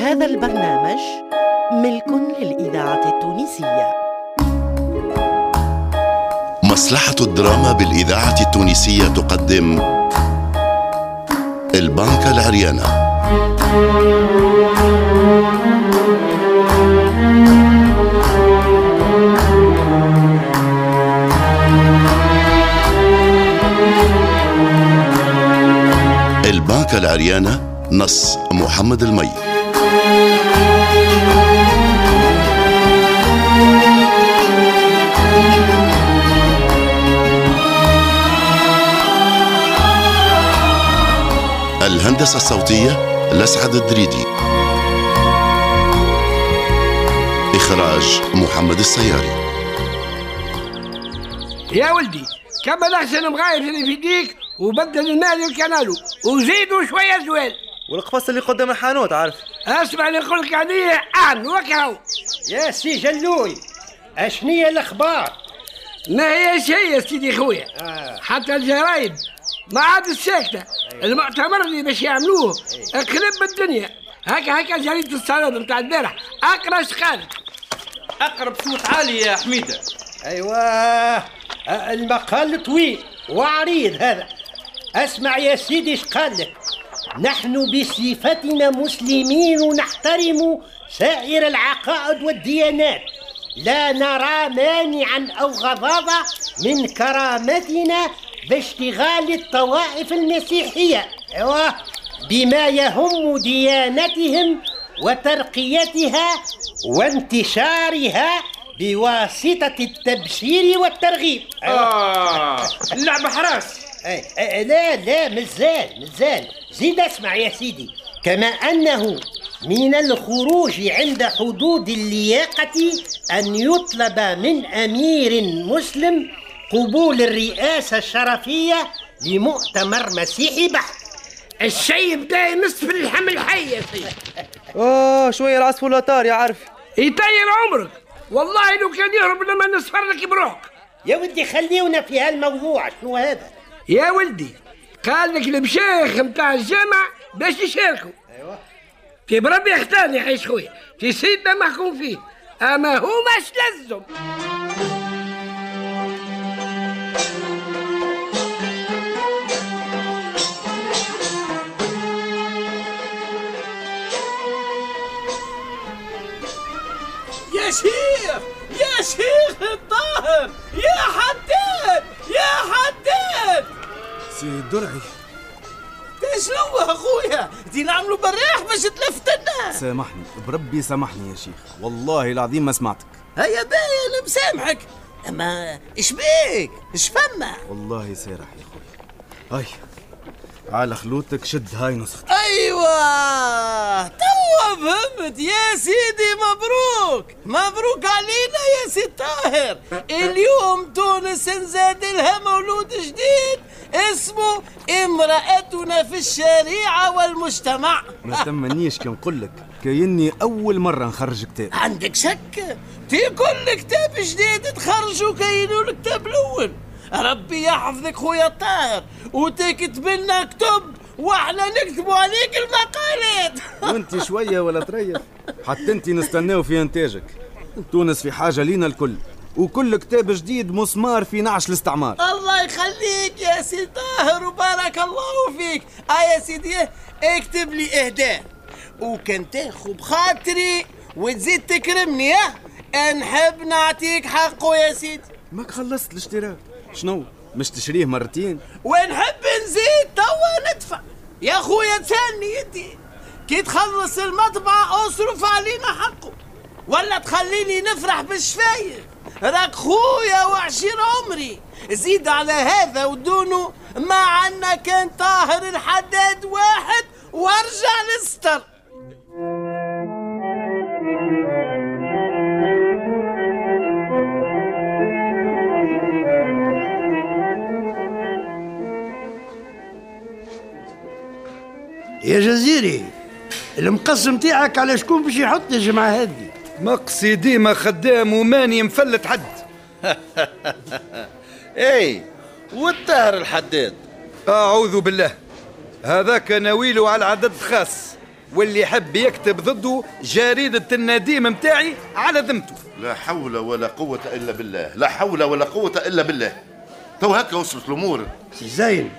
هذا البرنامج ملك للإذاعة التونسية. مصلحة الدراما بالإذاعة التونسية تقدم البنكة العريانة. البنكة العريانة نص محمد المي. الهندسة الصوتية لسعد الدريدي. إخراج محمد السياري. يا ولدي كمل أحسن مغاير اللي في يديك وبدل المال الكنالو وزيدوا شوية زوال والقفص اللي قدام الحانوت عارف؟ أسمع اللي نقول لك عليه اعن وكهو يا سي جلوي أشنية الأخبار؟ ما هي شيء يا سيدي خويا. آه. حتى الجرايد ما عاد الساكتة المؤتمر اللي باش يعملوه. قلب الدنيا هكا هكا جريدة الصالون نتاع البارح. أقرأ اش قالت أقرب صوت عالي يا حميدة. أيوه. آه، المقال طويل وعريض هذا. أسمع يا سيدي إيش قال لك. نحن بصفتنا مسلمين نحترم سائر العقائد والديانات. لا نرى مانعا أو غضاضة من كرامتنا باشتغال الطوائف المسيحية. أيوه. بما يهم ديانتهم وترقيتها وانتشارها بواسطة التبشير والترغيب. آه. اللعبة حراس. أي أي لا لا مازال مازال زيد اسمع يا سيدي. كما أنه من الخروج عند حدود اللياقة أن يطلب من أمير مسلم قبول الرئاسة الشرفية لمؤتمر مسيحي بحت. الشيء بدا في اللحم الحي يا سيدي. اوه شوية العصفور طار يا عارف. يطير عمرك. والله لو كان يهرب لما نصفر لك بروك يا ودي خليونا في هالموضوع. شنو هذا؟ يا ولدي قال لك المشايخ نتاع الجامع باش يشاركوا أيوة. في بربي يختار يا حيش خويا. في سيدنا محكوم فيه. أما هو مش لزم. يا شيخ! يا شيخ الطاهر! يا حداد! يا حداد! سي درعي. شنو اخويا؟ دي نعملوا بريح باش تلفتنا. سامحني بربي سامحني يا شيخ. والله العظيم ما سمعتك. هيا باين أنا مسامحك. أما إيش بيك؟ إيش فما والله سارح يا خويا هاي على خلوتك شد هاي نسختي أيوه توا فهمت يا سيدي مبروك. مبروك علينا يا سي طاهر. اليوم تونس نزاد لها مولود جديد اسمه امرأتنا في الشريعة والمجتمع. ما تمنيش كي نقول لك كأني أول مرة نخرج كتاب. عندك شك؟ في كل كتاب جديد تخرجوا كاينوا الكتاب الأول. ربي يحفظك خويا الطاهر وتكتب لنا كتب وإحنا نكتبوا عليك المقالات وانت شوية ولا تريح. حتى انت نستناو في انتاجك. تونس في حاجة لينا الكل. وكل كتاب جديد مسمار في نعش الاستعمار. الله يخليك يا سي طاهر وبارك الله فيك. آه يا سيدي اكتب لي اهداء وكان تاخذ بخاطري وتزيد تكرمني آه. نحب نعطيك حقه يا سيدي. ماك خلصت الاشتراك. شنو؟ مش تشريه مرتين؟ ونحب نزيد توا ندفع يا خويا تسالني انت كي تخلص المطبعة أصرف علينا حقه. ولا تخليني نفرح بالشفايف راك خويا وعشير عمري. زيد على هذا ودونه ما عنا كان طاهر الحداد واحد وارجع للستر. يا جزيري المقص نتاعك على شكون باش يحط جماعة هذه؟ مقصي ديما خدام وماني مفلت حد. إي والطاهر الحداد. أعوذ بالله. هذاك ناويله على عدد خاص واللي يحب يكتب ضده جريدة النديم متاعي على ذمته. لا حول ولا قوة إلا بالله لا حول ولا قوة إلا بالله. تو هكا وصلت الأمور. سي زين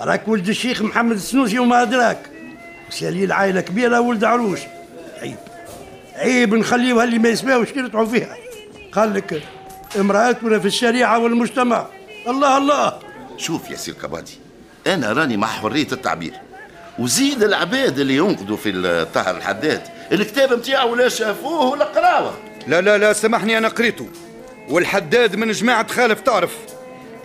راك ولد الشيخ محمد السنوسي وما أدراك. وسالي العائلة كبيرة ولد عروش عيب. عيب نخليوها اللي ما يسمعوش يرتعوا فيها. قال لك امرأتنا في الشريعة والمجتمع الله الله. شوف يا سير كبادي أنا راني مع حرية التعبير. وزيد العباد اللي ينقدوا في الطاهر الحداد الكتاب نتاعو لا شافوه ولا قراوه. لا لا لا سامحني أنا قريته. والحداد من جماعة خالف تعرف.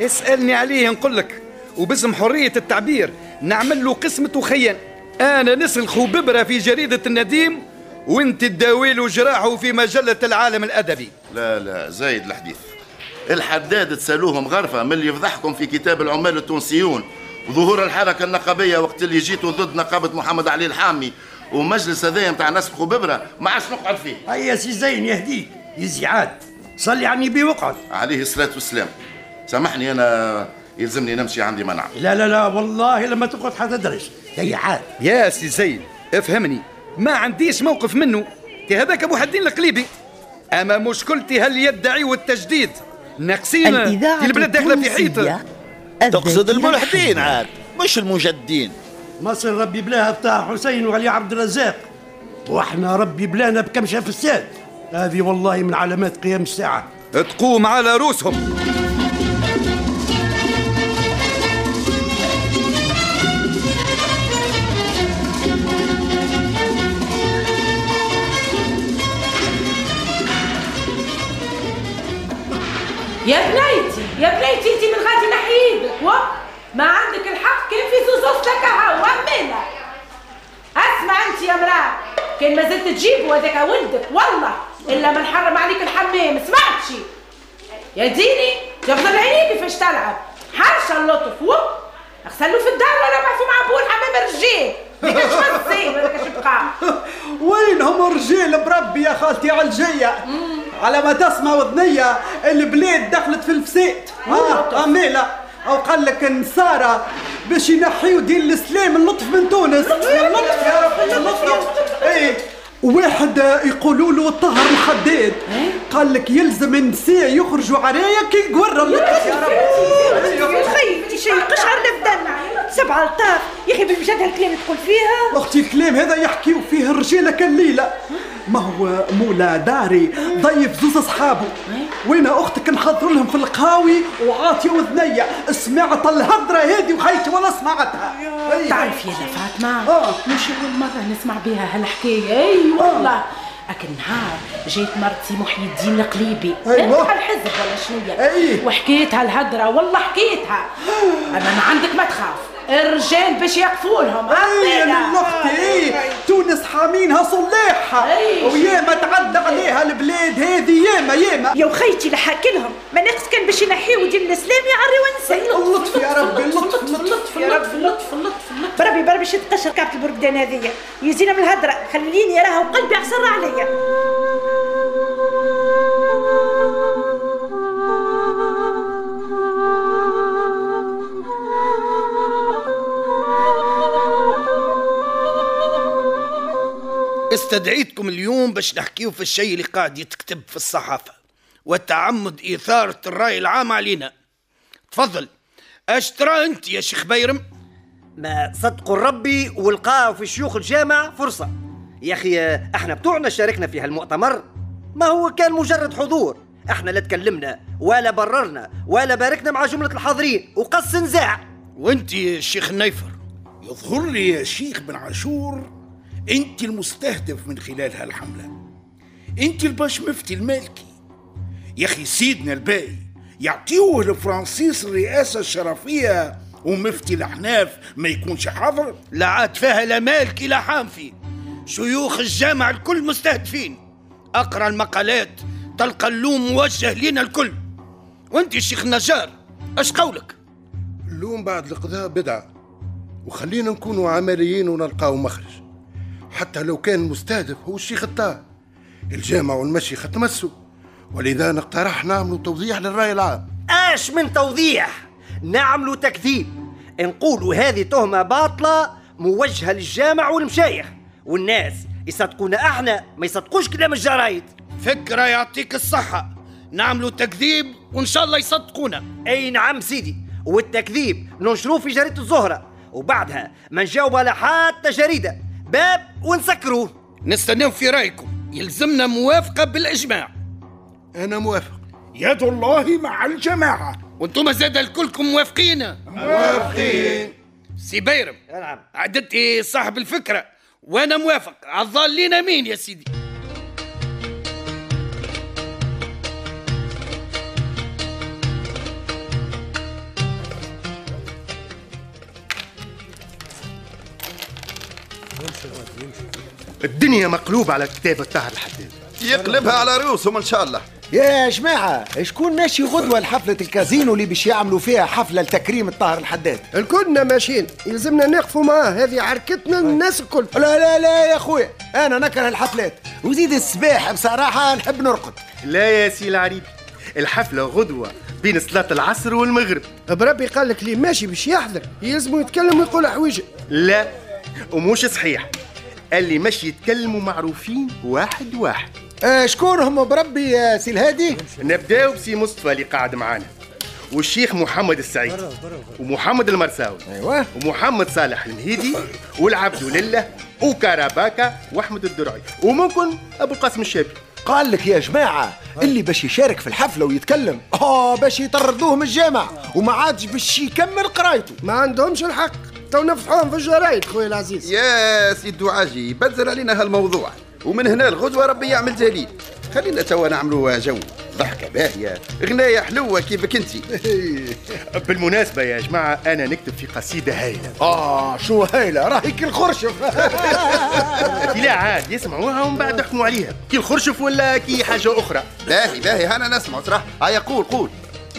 اسألني عليه نقول لك. وباسم حرية التعبير نعمل له قسمة وخيان أنا نسلخ ببرة في جريدة النديم وانت تداويله جراحه في مجلة العالم الأدبي. لا لا زايد الحديث. الحداد تسألوهم غرفة من اللي يفضحكم في كتاب العمال التونسيون. وظهور الحركة النقابية وقت اللي جيتوا ضد نقابة محمد علي الحامي. ومجلس هذايا نتاع نسخ وببرة ما عادش نقعد فيه. هيا سي زين يهديك. يزي عاد. صلي على النبي وقعد عليه الصلاة والسلام. سامحني أنا يلزمني نمشي عندي منع. لا لا لا والله لما تقعد حتدرس هيا عاد. يا سي زين افهمني. ما عنديش موقف منه. كي هذاك أبو حدين القليبي. أما مشكلتي هل يدعي والتجديد؟ ناقصين البلاد داخلة في حيط التونسية تقصد الملحدين. عاد مش المجدين. مصر ربي بلاها بتاع حسين وعلي عبد الرزاق. وإحنا ربي بلانا بكمشة فساد هذه والله من علامات قيام الساعة. تقوم على روسهم يا بنيتي يا بنيتي انت من غادي نحيدك و ما عندك الحق كان في زوزوس لك هاو؟ أسمع انت يا مرأة. كان ما زلت تجيبه هذاك ولدك والله. إلا من حرم عليك الحمام سمعتشي يا ديني تفضل عيني كيفاش تلعب. حاشا اللطف. و اغسلوا في الدار ولا بعثوا مع أبوه الحمام الرجال هذاك اش بقى. وينهم الرجال بربي يا خالتي علجية على ما تسمع وذنية البلاد دخلت في الفساد آه أميلة. أو قال لك نصارى باش ينحيوا دين الإسلام اللطف من تونس. اللطف يا رب اللطف. إيه. واحد يقولوا له الطهر الحداد قال لك يلزم النساء يخرجوا عرايا كي يقور اللطف يا رب خيي شيء قشعر بدنا سبعة الطاف يا أخي بالمجد هالكلام تقول فيها؟ أختي الكلام هذا يحكيو فيه الرجالة كالليلة. ما هو مولا داري؟ ضيف زوز أصحابه. وأنا أختك؟ نحضر لهم في القهاوي وعاطي وذنية سمعت الهضرة هذه وخيتي ولا سمعتها أي. تعرف يا فاطمة آه. مش أول مرة نسمع بها هالحكاية. أي والله. أكل نهار جيت مرتي محي الدين القليبي. أيوة. على الحزب ولا شنية أي. وحكيت هالهدرة والله حكيتها. أما ما عندك ما تخاف. الرجال باش يقفوا لهم. أي. من أختي أي. تونس حامينها صلاحها. وياما تعدى عليها البلاد هذه ياما ياما. يا وخيتي لحاكي لهم. ما ناقص كان باش ينحيوا دين الإسلام يعري ونسى اللطف يا ربي اللطف اللطف يا اللطف اللطف اللطف بربي بربي شد قشر كعبة البرقدان هذيا يزينا من الهدرة. خليني اراها وقلبي عصر عليا. استدعيتكم اليوم باش نحكيو في الشيء اللي قاعد يتكتب في الصحافة وتعمد إثارة الرأي العام علينا. تفضل. أش ترى أنت يا شيخ بيرم؟ ما صدقوا ربي ولقاو في شيوخ الجامع فرصة. يا أخي إحنا بتوعنا شاركنا في هالمؤتمر. ما هو كان مجرد حضور. إحنا لا تكلمنا ولا بررنا ولا باركنا مع جملة الحاضرين. وقص نزاع. وأنت يا شيخ النيفر يظهر لي يا شيخ بن عاشور انت المستهدف من خلال هالحملة انت الباش مفتي المالكي يا أخي سيدنا الباقي يعطيوه لفرانسيس الرئاسة الشرفية ومفتي الأحناف ما يكونش حاضر؟ لا عاد فيها لا مالكي لا حامفي شيوخ الجامع الكل مستهدفين. أقرأ المقالات تلقى اللوم موجه لنا الكل. وأنت يا شيخ النجار أش قولك؟ اللوم بعد القضاء بدعة وخلينا نكونوا عمليين ونلقاو مخرج. حتى لو كان المستهدف هو الشيخ الطاهر. الجامع والمشيخة تمسوا. ولذا نقترح نعملوا توضيح للرأي العام. اش من توضيح؟ نعملوا تكذيب. نقولوا هذه تهمة باطلة موجهة للجامع والمشايخ. والناس يصدقونا إحنا ما يصدقوش كلام الجرايد. فكرة يعطيك الصحة. نعملوا تكذيب وإن شاء الله يصدقونا. أي نعم سيدي. والتكذيب ننشروه في جريدة الزهرة. وبعدها ما نجاوب على حتى جريدة. باب ونسكروه نستناو في رأيكم. يلزمنا موافقة بالإجماع. أنا موافق. يد الله مع الجماعة. وأنتم زاد الكلكم موافقين؟ موافقين. سي بيرم نعم. عدتي صاحب الفكرة. وأنا موافق. عالظالين مين يا سيدي. الدنيا مقلوبة على كتابة طاهر الحداد يقلبها على رؤوسهم إن شاء الله. يا جماعة شكون ماشي غدوة لحفلة الكازينو اللي باش يعملوا فيها حفلة لتكريم الطاهر الحداد؟ الكلنا ماشيين يلزمنا نقفوا معاه. هذه عركتنا الناس الكل. لا لا لا يا خويا أنا نكره الحفلات. وزيد الصباح بصراحة نحب نرقد. لا يا سي العريبي الحفلة غدوة بين صلاة العصر والمغرب. بربي قال لك اللي ماشي باش يحضر؟ يلزموا يتكلم ويقول حويجه لا ومش صحيح. اللي ماشي يتكلموا معروفين واحد واحد. آه شكون هم بربي يا سي الهادي؟ نبداو بسي مصطفى اللي قاعد معانا. والشيخ محمد السعيد ومحمد المرساوي. أيوه. ومحمد صالح المهيدي والعبد لله وكرباكة وأحمد الدرعي. وممكن أبو القاسم الشابي قال لك يا جماعة اللي باش يشارك في الحفلة ويتكلم آه باش يطردوه من الجامع وما عادش باش يكمل قرايته. ما عندهمش الحق. تو نفتحوهم في الجرايد خويا العزيز. يا سيدو عاجي بدل علينا هالموضوع. ومن هنا الغدوة ربي يعمل دليل. خلينا توا نعملوا جو. ضحكة باهية غناية حلوة كيفك انتي. بالمناسبة يا جماعة أنا نكتب في قصيدة هايلة. آه شو هايلة؟ راهي كي الخرشف لا عاد يسمعوها ومن بعد يحكموا عليها. كي الخرشف ولا كي حاجة أخرى؟ باهي باهي أنا نسمع صراحة هيا قول قول.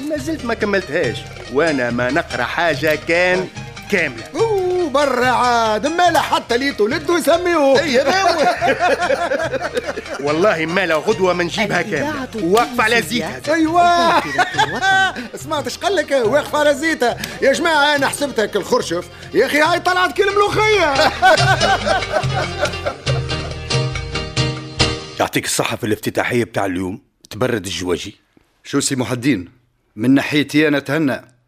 ما زلت ما كملتهاش. وأنا ما نقرأ حاجة كان كاملة أوه برا عاد مالا حتى لي تولد يسميوه. والله ما لو غدوة ما نجيبها كاملة واقف على زيتها. أيوه. سمعت اش قال لك؟ واقف على زيتها. يا جماعة أنا حسبتها كالخرشف يا أخي هاي طلعت كل ملوخية. يعطيك الصحة في الافتتاحية بتاع اليوم. تبرد الجواجي شو سي محدين من ناحيتي أنا تهنى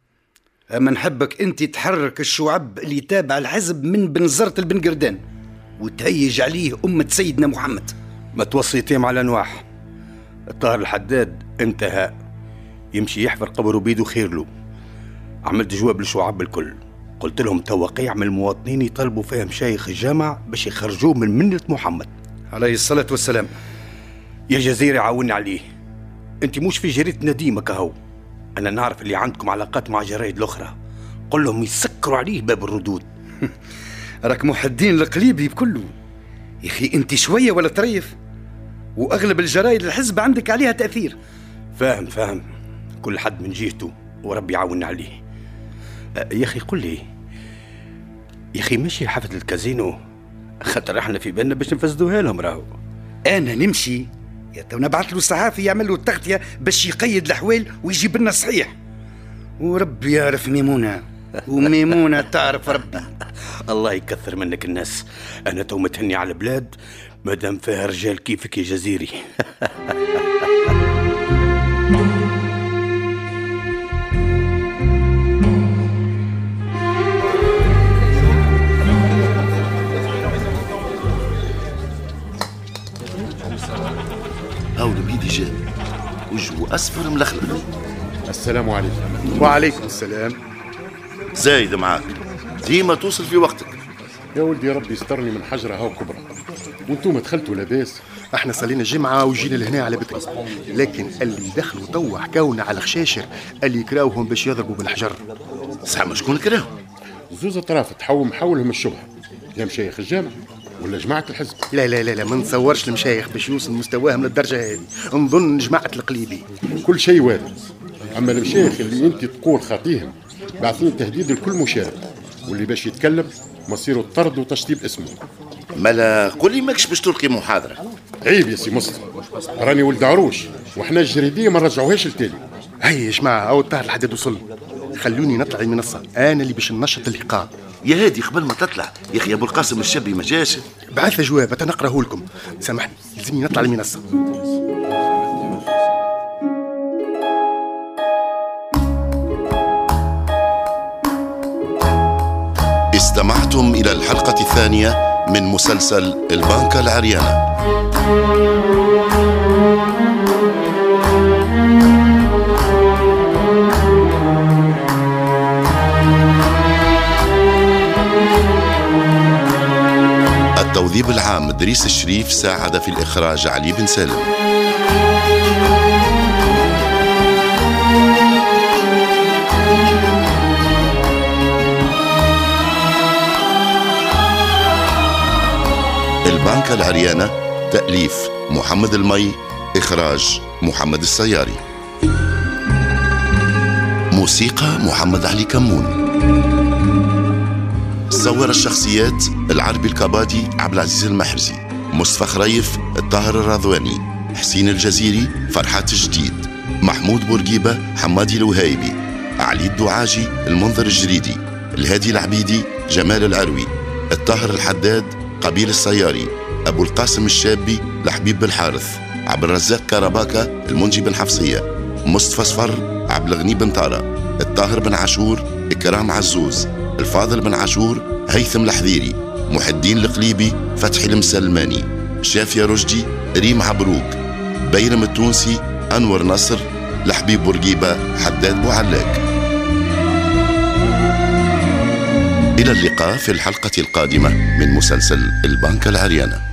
أما نحبك أنت تحرك الشعب اللي تابع الحزب من بنزرة البن قردان وتهيج عليه أمة سيدنا محمد. ما توصيتيم على نواح الطاهر الحداد انتهى. يمشي يحفر قبره بيده خير له. عملت جواب للشعب الكل. قلت لهم توقيع من المواطنين يطلبوا فيها مشايخ الجامع باش يخرجوه من منة محمد. عليه الصلاة والسلام. يا جزيرة عاوني عليه. انت مش في جريدة نديمة كهو. أنا نعرف اللي عندكم علاقات مع جرايد الأخرى. قل لهم يسكروا عليه باب الردود. راك محدين القليبي بكله. يا أخي أنت شوية ولا تريف؟ وأغلب الجرايد الحزب عندك عليها تأثير. فاهم فاهم. كل حد من جهته وربي يعاون عليه. أه، يا أخي قل لي. يا أخي ماشي حفلة الكازينو؟ خاطر إحنا في بالنا باش نفسدوها لهم راهو. أنا نمشي. يا تو نبعث له صحافي يعمل له التغطية باش يقيد الحوال ويجيب لنا صحيح وربي يعرف ميمونة. وميمونة تعرف ربي. الله يكثر منك الناس. أنا تو متهني على البلاد مادام فيها رجال كيفك يا جزيري. اصفر ملخلخ السلام عليكم. وعليكم السلام. زايد معاك. ديما توصل في وقتك. يا ولدي ربي يسترني من حجرة هاو كبرى وأنتم دخلتوا لاباس؟ إحنا صلينا الجمعة وجينا لهنا على بكري لكن اللي دخلوا توا حكاونا على خشاشر اللي يكراوهم باش يضربوا بالحجر. صح شكون كراهم زوز اطراف تحوم محولهم الشبهة. يا مشايخ الجامع. ولا جماعة الحزب؟ لا لا لا لا ما نتصورش المشايخ باش يوصل مستواهم للدرجة هذه. نظن جماعة القليبي. كل شيء وارد. أما المشايخ اللي أنت تقول خاطيهم باعثين تهديد لكل مشارك. واللي باش يتكلم مصيره الطرد وتشطيب اسمه. ملا قولي ماكش باش تلقي محاضرة. عيب يا سي مصطفى. راني ولد عروش وحنا الجريدية ما نرجعوهاش لتالي. هيا يا جماعة أو الطاهر الحداد وصل خلوني نطلع المنصة. أنا اللي باش ننشط اللقاء. يا هادي قبل ما تطلع. يا أخي أبو القاسم الشابي ما جاش. بعث جواب نقراه لكم. سامحني. لازمني نطلع المنصة. استمعتم إلى الحلقة الثانية من مسلسل البنكة العريانة. التوظيف العام دريس الشريف ساعد في الإخراج علي بن سالم. البنكة العريانة تأليف محمد المي إخراج محمد السياري. موسيقى محمد علي كمون. صور الشخصيات العربي الكبادي عبد العزيز المحرزي مصطفى خريف الطاهر الرضواني حسين الجزيري فرحات الجديد محمود بورقيبة حمادي الوهايبي علي الدعاجي المنظر الجريدي الهادي العبيدي جمال العروي الطاهر الحداد قبيل السياري أبو القاسم الشابي لحبيب بالحارث عبد الرزاق كرباكا المنجي بن حفصية مصطفى صفر عبد الغني بن طارة الطاهر بن عاشور إكرام عزوز الفاضل بن عاشور هيثم الحذيري محي الدين القليبي فتحي المسلماني شافية رشدي ريم عبروك بيرم التونسي أنور نصر لحبيب بورقيبة حداد بوعلاك. إلى اللقاء في الحلقة القادمة من مسلسل البنك العريانة.